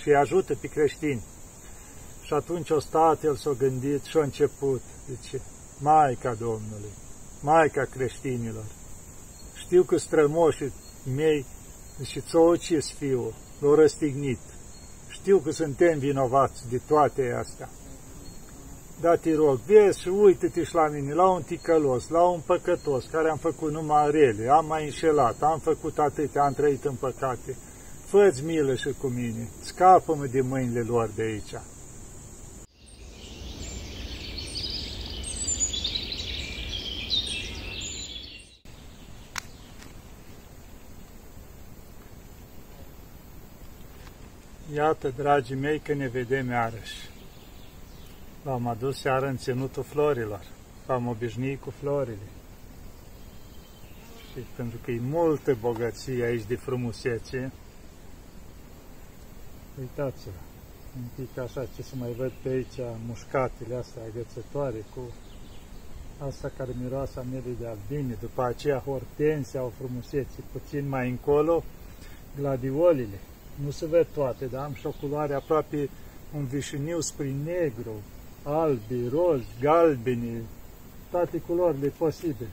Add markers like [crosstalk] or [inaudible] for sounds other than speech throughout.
și îi ajută pe creștini. Și atunci o stat, el s-a gândit și a început, zice, Maica Domnului, Maica creștinilor, știu că strămoșii mei și ți-o ucis fiul, l-au răstignit. Știu că suntem vinovați de toate astea. Dar te rog, vezi și uite-te și la mine, la un ticălos, la un păcătos, care am făcut numai rele, am mai înșelat, am făcut atâtea, am trăit în păcate. Fă-ți milă și cu mine, scapă-mă de mâinile lor de aici. Iată, dragii mei, că ne vedem iarăși. V-am adus seară în ținutul florilor. V-am obișnuit cu florile. Și pentru că e multă bogăție aici de frumusețe, uitați-vă, un pic așa ce să mai văd pe aici, mușcatele astea agățătoare cu asta care miroase a de albine, după aceea hortensia, o frumusețe, puțin mai încolo, gladiolile. Nu se văd toate, dar am și o culoare aproape un vișiniu spre negru, albi, roz, galbeni, toate culorile posibile.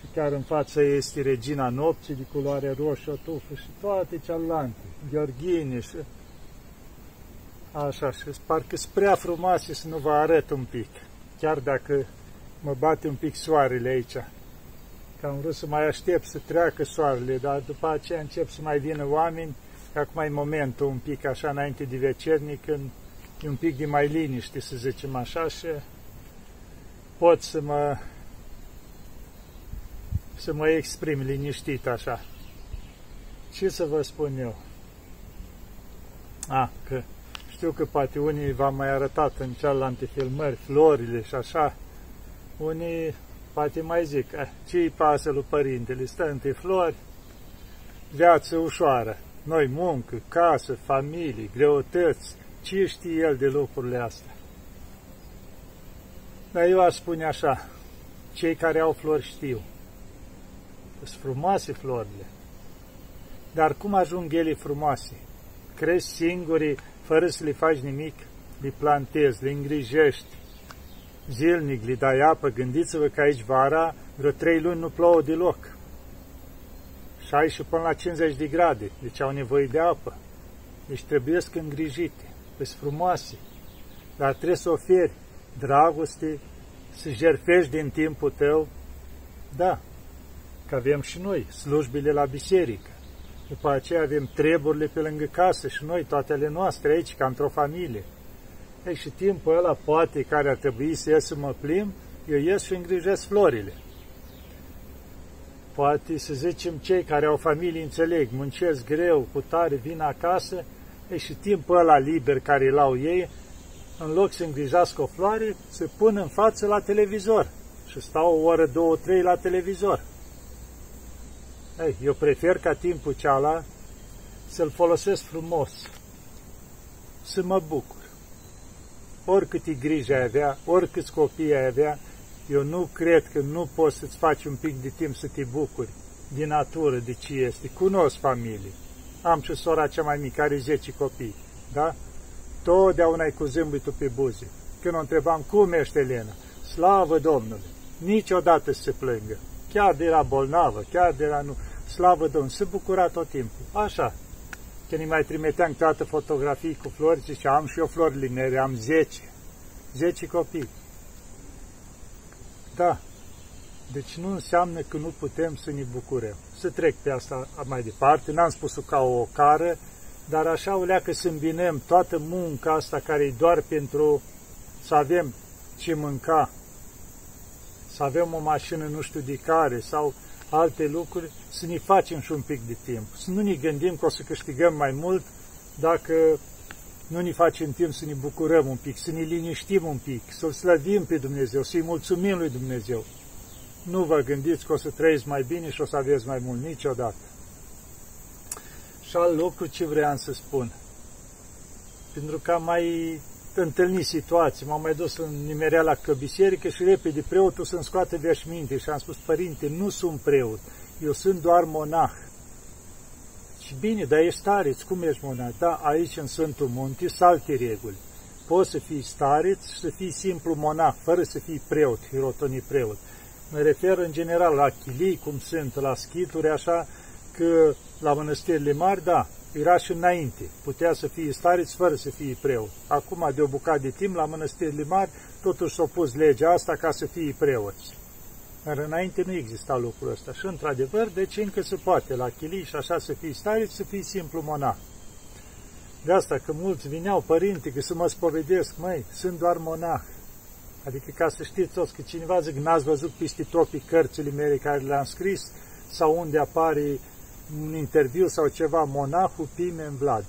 Și chiar în față este regina nopții de culoare roșie, tufă și toate celelalte, gheorghine și așa, și parcă sunt prea frumoase să nu vă arăt un pic, chiar dacă mă bate un pic soarele aici. Că am vrut să mai aștept să treacă soarele, dar după aceea încep să mai vină oameni, că acum e momentul un pic așa înainte de vecernic, când e un pic de mai liniște, să zicem așa, și pot să mă să mă exprim liniștit așa. Ce să vă spun eu? A, că știu că poate unii v-am mai arătat în cealaltă filmări, florile și așa, unii Poate mai zic, eh, ce-i pasă lui părintele? Stă între flori, viață ușoară. Noi muncă, casă, familie, greutăți, ce știe el de lucrurile astea? Dar eu aș spune așa, cei care au flori știu. Sunt frumoase florile. Dar cum ajung ele frumoase? Crezi singuri, fără să le faci nimic? Le plantezi, le îngrijești, zilnic li dai apă, gândiți-vă că aici vara vreo trei luni nu plouă deloc. 60 până la 50 de grade, deci au nevoie de apă. Deci trebuie să îngrijite, sunt frumoase, dar trebuie să oferi dragoste, să jerfești din timpul tău. Da, că avem și noi slujbile la biserică. După aceea avem treburile pe lângă casă și noi, toate ale noastre aici, ca într-o familie. Ei, și timpul ăla, poate, care ar trebui să ies să mă plim, eu ies și îngrijesc florile. Poate să zicem cei care au familie înțeleg, muncesc greu, cu tare, vin acasă, ei, și timpul ăla liber care îl au ei, în loc să îngrijească o floare, se pun în față la televizor și stau o oră, două, trei la televizor. Ei, eu prefer ca timpul ceala să-l folosesc frumos, să mă bucur oricâte grijă ai avea, oricâți copii ai avea, eu nu cred că nu poți să-ți faci un pic de timp să te bucuri din natură, de ce este. Cunosc familie. Am și sora cea mai mică, are 10 copii, da? Totdeauna e cu zâmbitul pe buze. Când o întrebam, cum ești, Elena? Slavă Domnului! Niciodată să se plângă. Chiar de era bolnavă, chiar de era nu. Slavă Domnului! Se bucura tot timpul. Așa, când îi mai trimiteam toate fotografii cu flori, zice, am și eu florile mele, am 10. 10 copii. Da. Deci nu înseamnă că nu putem să ne bucurăm. Să trec pe asta mai departe, n-am spus-o ca o cară, dar așa o leacă să îmbinăm toată munca asta care e doar pentru să avem ce mânca, să avem o mașină nu știu de care, sau alte lucruri, să ne facem și un pic de timp. Să nu ne gândim că o să câștigăm mai mult dacă nu ne facem timp să ne bucurăm un pic, să ne liniștim un pic, să-L slăvim pe Dumnezeu, să-i mulțumim lui Dumnezeu. Nu vă gândiți că o să trăiți mai bine și o să aveți mai mult niciodată. Și alt lucru ce vreau să spun. Pentru că am mai întâlnit situații, m-am mai dus în nimerea la biserică și repede preotul să-mi scoate veșminte și am spus, părinte, nu sunt preot, eu sunt doar monah. Și bine, dar ești stareț, cum ești monah? Da, aici în Sfântul Munte sunt alte reguli. Poți să fii stareț și să fii simplu monah, fără să fii preot, hirotonii preot. Mă refer în general la chilii, cum sunt, la schituri, așa că la mănăstirile mari, da, era și înainte. Putea să fie stareț fără să fie preot. Acum, de o bucată de timp, la mănăstirile mari, totuși s-a pus legea asta ca să fie preoți. Dar înainte nu exista lucrul ăsta. Și într-adevăr, deci încă se poate la chilii și așa să fii stareț, să fii simplu monah. De asta că mulți vineau părinte că să mă spovedesc, măi, sunt doar monah. Adică ca să știți toți că cineva zic, n-ați văzut peste topii cărțile mele care le-am scris sau unde apare un interviu sau ceva, monahul Pimen Vlad.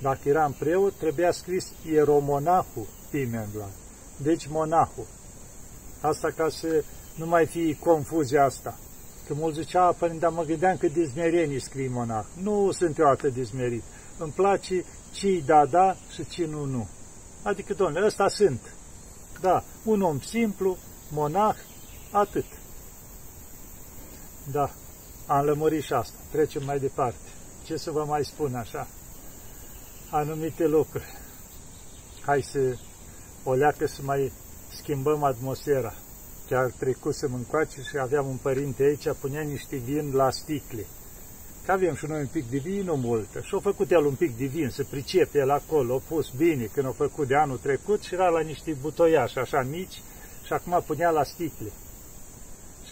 Dacă eram preot, trebuia scris ieromonahul Pimen Vlad. Deci monahul. Asta ca să nu mai fie confuzia asta. Că mulți zicea, părinte, dar mă gândeam că dizmerenii scrie monah. Nu sunt eu atât dizmerit. Îmi place ce da, da și ce nu, nu. Adică, domnule, ăsta sunt. Da, un om simplu, monah, atât. Da, am lămurit și asta. Trecem mai departe. Ce să vă mai spun așa? Anumite lucruri. Hai să o leacă să mai schimbăm atmosfera. Chiar trecusem încoace și aveam un părinte aici, punea niște vin la sticle. Că avem și noi un pic de vin, nu multă. Și-a făcut el un pic de vin, să pricepe el acolo, a pus bine când a făcut de anul trecut și era la niște butoiași așa mici și acum punea la sticle.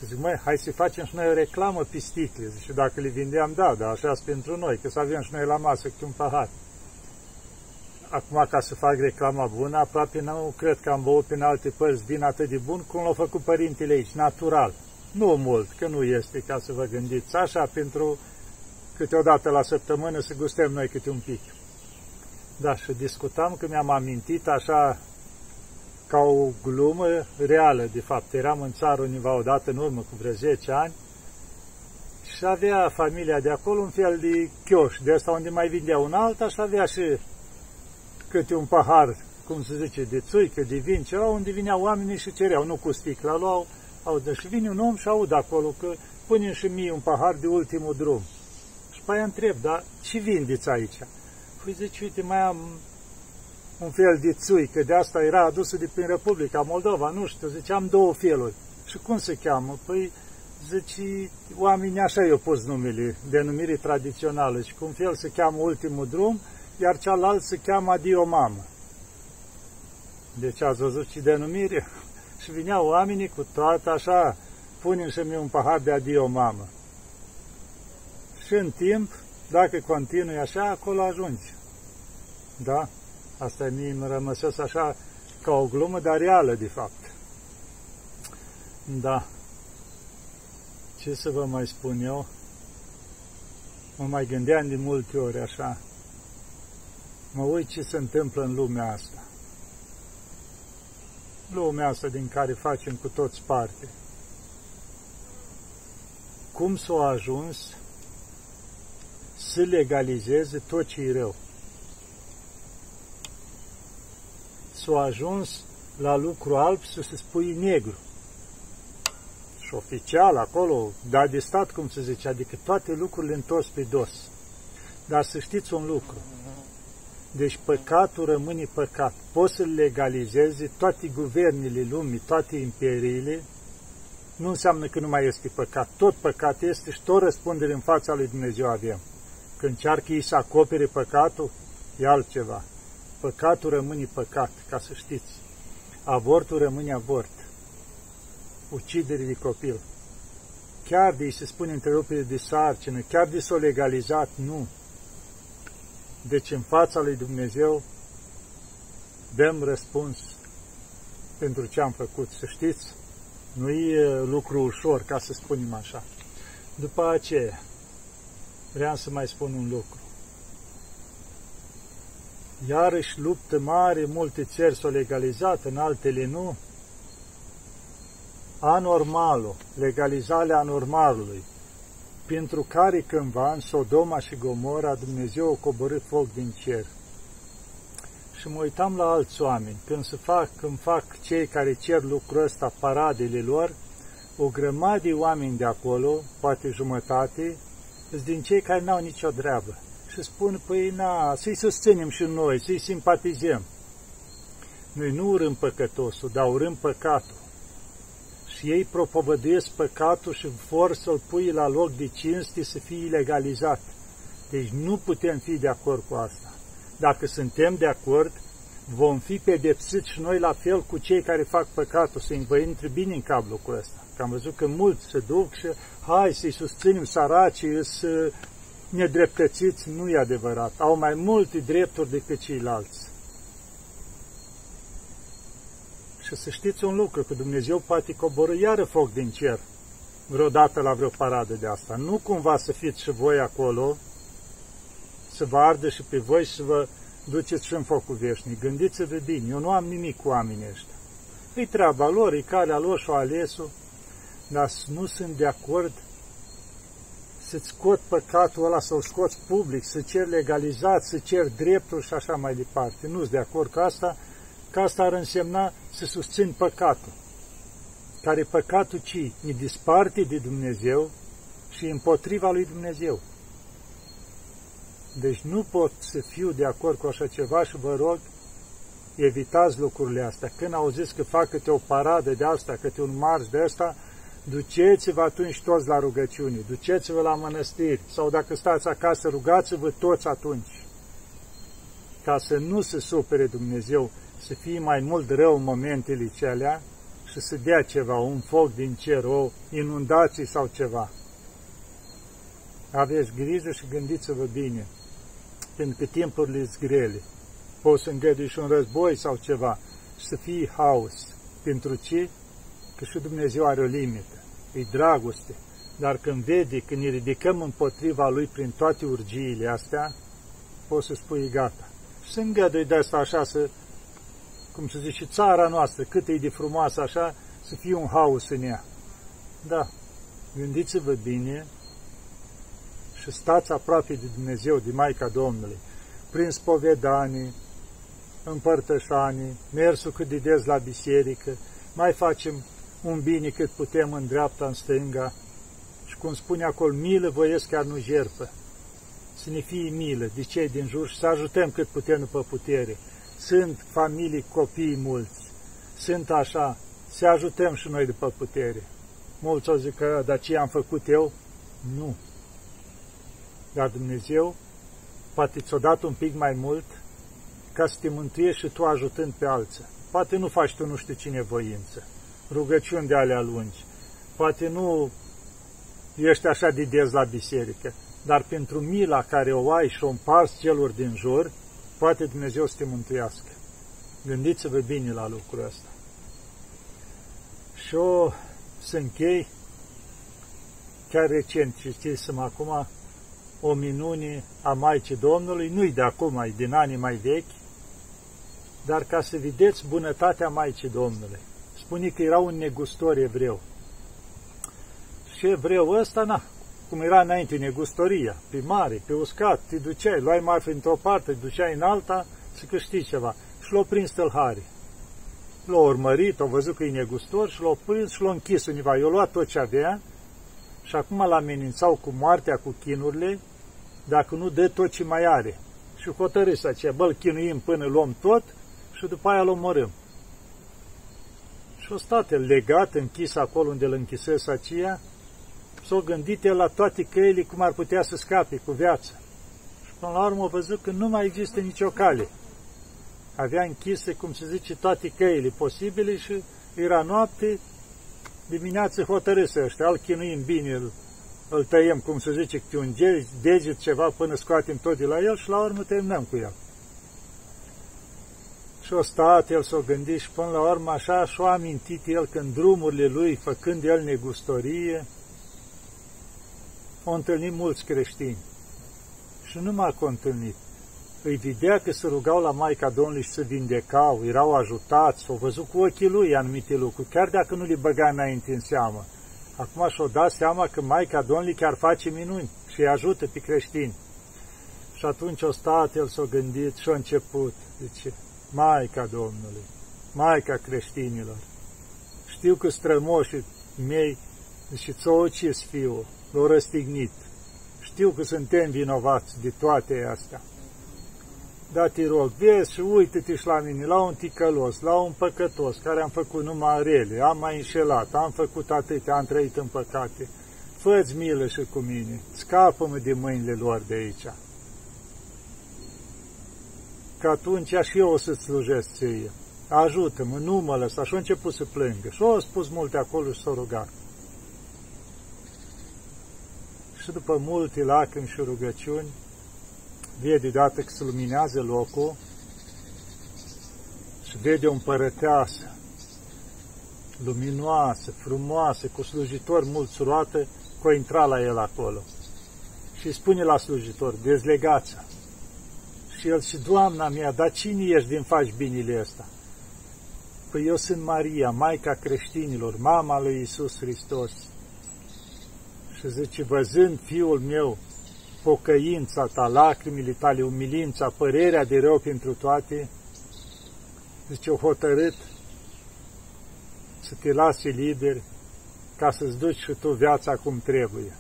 Și zic, măi, hai să facem și noi o reclamă pe sticle. Zic, și dacă le vindeam, da, dar așa pentru noi, că să avem și noi la masă cu un pahar. Acum, ca să fac reclama bună, aproape nu cred că am băut prin alte părți vin atât de bun cum l-a făcut părintele aici, natural. Nu mult, că nu este, ca să vă gândiți. Așa, pentru câteodată la săptămână să gustăm noi câte un pic. Da, și discutam că mi-am amintit așa ca o glumă reală, de fapt. Eram în țară undeva odată în urmă, cu vreo 10 ani, și avea familia de acolo un fel de chioș, de asta unde mai vindea un alta și avea și câte un pahar, cum se zice, de țuică, de vin, ceva, unde vineau oamenii și cereau, nu cu sticla, luau, au, și vine un om și aud acolo că pune și mie un pahar de ultimul drum. Și pe aia întreb, dar ce vindeți aici? Păi zice, uite, mai am un fel de țuică, de asta era adusă de prin Republica Moldova, nu știu, zice, am două feluri. Și cum se cheamă? Păi, zice, oamenii așa i-au pus numele, denumire tradițională, și cum fel se cheamă ultimul drum, iar cealaltă se cheamă Adio Mamă. Deci ați văzut și denumire? [laughs] Și vineau oamenii cu toată așa, punem și mie un pahar de Adio Mamă. Și în timp, dacă continui așa, acolo ajungi. Da? Asta mie mi rămăsesc așa ca o glumă, dar reală, de fapt. Da. Ce să vă mai spun eu? Mă mai gândeam de multe ori așa. Mă uit ce se întâmplă în lumea asta. Lumea asta din care facem cu toți parte. Cum s-a ajuns să legalizeze tot ce e rău. S-a ajuns la lucru alb să se spui negru. Și oficial acolo, dar de stat, cum se zice, adică toate lucrurile întors pe dos. Dar să știți un lucru. Deci păcatul rămâne păcat. Poți să-l legalizezi toate guvernele lumii, toate imperiile, nu înseamnă că nu mai este păcat. Tot păcat este și tot răspundere în fața lui Dumnezeu avem. Când încearcă ei să acopere păcatul, e altceva. Păcatul rămâne păcat, ca să știți. Avortul rămâne avort. Ucidere de copil. Chiar de se spune întrerupere de sarcină, chiar de s-o legalizat, nu. Deci în fața lui Dumnezeu dăm răspuns pentru ce am făcut, să știți. Nu e lucru ușor, ca să spunem așa. După aceea, vreau să mai spun un lucru iarăși luptă mare, multe țări s-au legalizat, în altele nu. Anormalul, legalizarea anormalului, pentru care cândva în Sodoma și Gomora Dumnezeu a coborât foc din cer. Și mă uitam la alți oameni, când, se fac, când fac cei care cer lucrul ăsta, paradele lor, o grămadă de oameni de acolo, poate jumătate, sunt din cei care n-au nicio treabă. Și spun, păi na, să-i susținem și noi, să-i simpatizăm. Noi nu urâm păcătosul, dar urâm păcatul. Și ei propovăduiesc păcatul și vor să-l pui la loc de cinste să fie ilegalizat. Deci nu putem fi de acord cu asta. Dacă suntem de acord, vom fi pedepsiți și noi la fel cu cei care fac păcatul, să-i vă intre bine în cablu cu asta. Că am văzut că mulți se duc și hai să-i susținem săracii, să nedreptățiți, nu e adevărat. Au mai multe drepturi decât ceilalți. Și să știți un lucru, că Dumnezeu poate coborâ iară foc din cer vreodată la vreo paradă de asta. Nu cumva să fiți și voi acolo, să vă ardă și pe voi și să vă duceți și în focul veșnic. Gândiți-vă bine, eu nu am nimic cu oamenii ăștia. E treaba lor, e calea lor și-o alesul, dar nu sunt de acord să-ți scot păcatul ăla, să-l scoți public, să cer legalizat, să cer dreptul și așa mai departe. Nu sunt de acord cu asta, că asta ar însemna să susțin păcatul. Care păcatul ci ne disparte de Dumnezeu și împotriva lui Dumnezeu. Deci nu pot să fiu de acord cu așa ceva și vă rog, evitați lucrurile astea. Când auziți că fac câte o paradă de asta, câte un marș de asta, duceți-vă atunci toți la rugăciune, duceți-vă la mănăstiri, sau dacă stați acasă, rugați-vă toți atunci, ca să nu se supere Dumnezeu, să fie mai mult rău în momentele celea și să dea ceva, un foc din cer, o inundație sau ceva. Aveți grijă și gândiți-vă bine pentru că timpurile sunt grele. Poți să îngădui și un război sau ceva și să fie haos. Pentru ce? Că și Dumnezeu are o limită. E dragoste. Dar când vede că ne ridicăm împotriva Lui prin toate urgiile astea, poți să spui gata. Și să îngădui de asta așa să, cum să zice, țara noastră, cât e de frumoasă așa, să fie un haos în ea. Da, gândiți-vă bine și stați aproape de Dumnezeu, de Maica Domnului, prin spovedanii, împărtășanii, mersul cât de des la biserică, mai facem un bine cât putem în dreapta, în stânga, și cum spune acolo, milă voiesc chiar nu jertfă. Să ne fie milă de cei din jur și să ajutăm cât putem după putere. Sunt familii, copii mulți, sunt așa, să ajutăm și noi după putere. Mulți au zis că, dar ce am făcut eu? Nu. Dar Dumnezeu poate ți-o dat un pic mai mult ca să te mântuiești și tu ajutând pe alții. Poate nu faci tu nu știu cine voință, rugăciuni de alea lungi, poate nu ești așa de des la biserică, dar pentru mila care o ai și o împarți celor din jur, poate Dumnezeu să te mântuiască. Gândiți-vă bine la lucrul ăsta. Și o să închei, chiar recent, citisem acum, o minune a Maicii Domnului, nu-i de acum, e din anii mai vechi, dar ca să vedeți bunătatea Maicii Domnului. Spune că era un negustor evreu. Și evreu ăsta, na, cum era înainte negustoria, pe mare, pe uscat, te duceai, luai marfă într-o parte, te duceai în alta să câștigi ceva. Și l-au prins tălhari. L-au urmărit, au văzut că e negustor și l-au prins și l-au închis univa. I-au luat tot ce avea și acum l-amenințau cu moartea, cu chinurile dacă nu dă tot ce mai are. Și hotărâi să aceea, bă, chinuim până luăm tot și după aia îl omorâm. Și o stat legat, închis acolo unde îl închisese aceea, s-o gândit el la toate căile cum ar putea să scape cu viața. Și până la urmă a văzut că nu mai există nicio cale. Avea închise, cum se zice, toate căile posibile și era noapte, dimineață hotărâse ăștia, îl chinuim bine, îl îl tăiem, cum se zice, câte un deget ceva până scoatem tot de la el și la urmă terminăm cu el. Și o stat, el s-o gândit și până la urmă așa și-o amintit el când drumurile lui, făcând el negustorie, au întâlnit mulți creștini. Și nu m-a întâlnit. Îi vedea că se rugau la Maica Domnului și se vindecau, erau ajutați, au văzut cu ochii lui anumite lucruri, chiar dacă nu le băga înainte în seamă. Acum și-o dat seama că Maica Domnului chiar face minuni și îi ajută pe creștini. Și atunci o stat, el s-a gândit și a început, zice, Maica Domnului, Maica creștinilor, știu că strămoșii mei, și ți-o ucis fiul, l-au răstignit. Și Știu că suntem vinovați de toate astea. Dar te rog, vezi și uite-te și la mine, la un ticălos, la un păcătos, care am făcut numai rele, am mai înșelat, am făcut atâtea, am trăit în păcate. Fă-ți milă și cu mine, scapă-mă de mâinile lor de aici. Că atunci și eu o să-ți slujesc ție. Ajută-mă, nu mă lăsa. Și a început să plângă. Și au spus multe acolo și s-au rugat. Și după multe lacrimi și rugăciuni, vede deodată că se luminează locul și vede o împărăteasă, luminoasă, frumoasă, cu slujitori mulți roată, că o intra la el acolo. Și spune la slujitor, dezlegați Și el și Doamna mea, dar cine ești din faci binile ăsta? Păi eu sunt Maria, Maica creștinilor, mama lui Isus Hristos. Și zice, văzând fiul meu pocăința ta, lacrimile tale, umilința, părerea de rău pentru toate, zice, o hotărât să te lase liber ca să-ți duci și tu viața cum trebuie.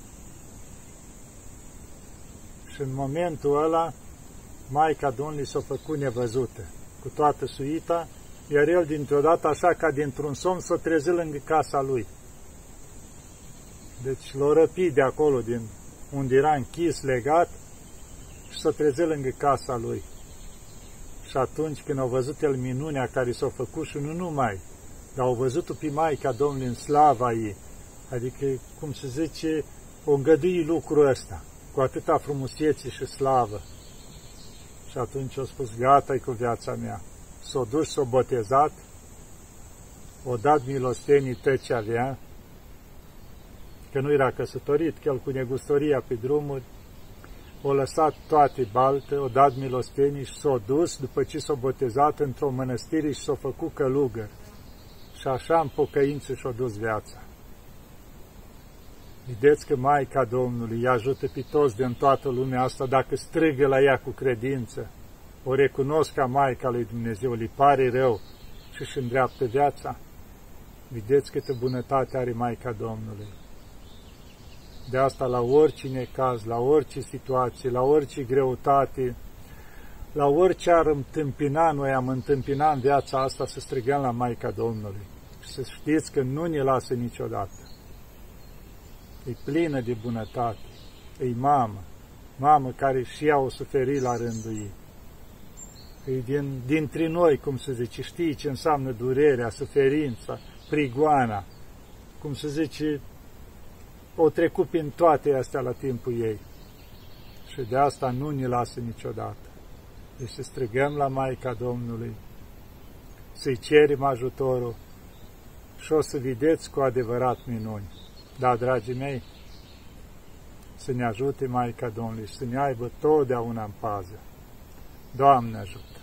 Și în momentul ăla, Maica Domnului s-a făcut nevăzută, cu toată suita, iar el dintr-o dată, așa ca dintr-un somn, s-a trezit lângă casa lui. Deci l-a răpit de acolo, din unde era închis, legat, și s-a trezit lângă casa lui. Și atunci când au văzut el minunea care s-a făcut și nu numai, dar au văzut-o pe Maica Domnului în slava ei, adică, cum se zice, o îngădui lucrul ăsta, cu atâta frumusețe și slavă. Și atunci a spus, gata cu viața mea. S-a dus, s-a botezat, o dat milostenii tot ce avea, că nu era căsătorit, că el cu negustoria pe drumuri, o lăsat toate balte, o dat milostenii și s-a dus după ce s-a botezat într-o mănăstire și s-a făcut călugăr. Și așa în pocăință și-a dus viața. Vedeți că Maica Domnului îi ajută pe toți din toată lumea asta dacă strigă la ea cu credință. O recunosc ca Maica lui Dumnezeu, îi pare rău și își îndreaptă viața. Vedeți câtă bunătate are Maica Domnului. De asta la orice necaz, la orice situație, la orice greutate, la orice ar întâmpina, noi am întâmpina în viața asta să strigăm la Maica Domnului. Și să știți că nu ne lasă niciodată. E plină de bunătate. E mamă. Mamă care și ea o suferi la rândul ei. E din, dintre noi, cum se zice, știi ce înseamnă durerea, suferința, prigoana, cum se zice, o trecut prin toate astea la timpul ei. Și de asta nu ne lasă niciodată. Deci să strigăm la Maica Domnului, să-i cerem ajutorul și o să vedeți cu adevărat minuni. Da, dragii mei, să ne ajute Maica Domnului, să ne aibă totdeauna în pază. Doamne ajută!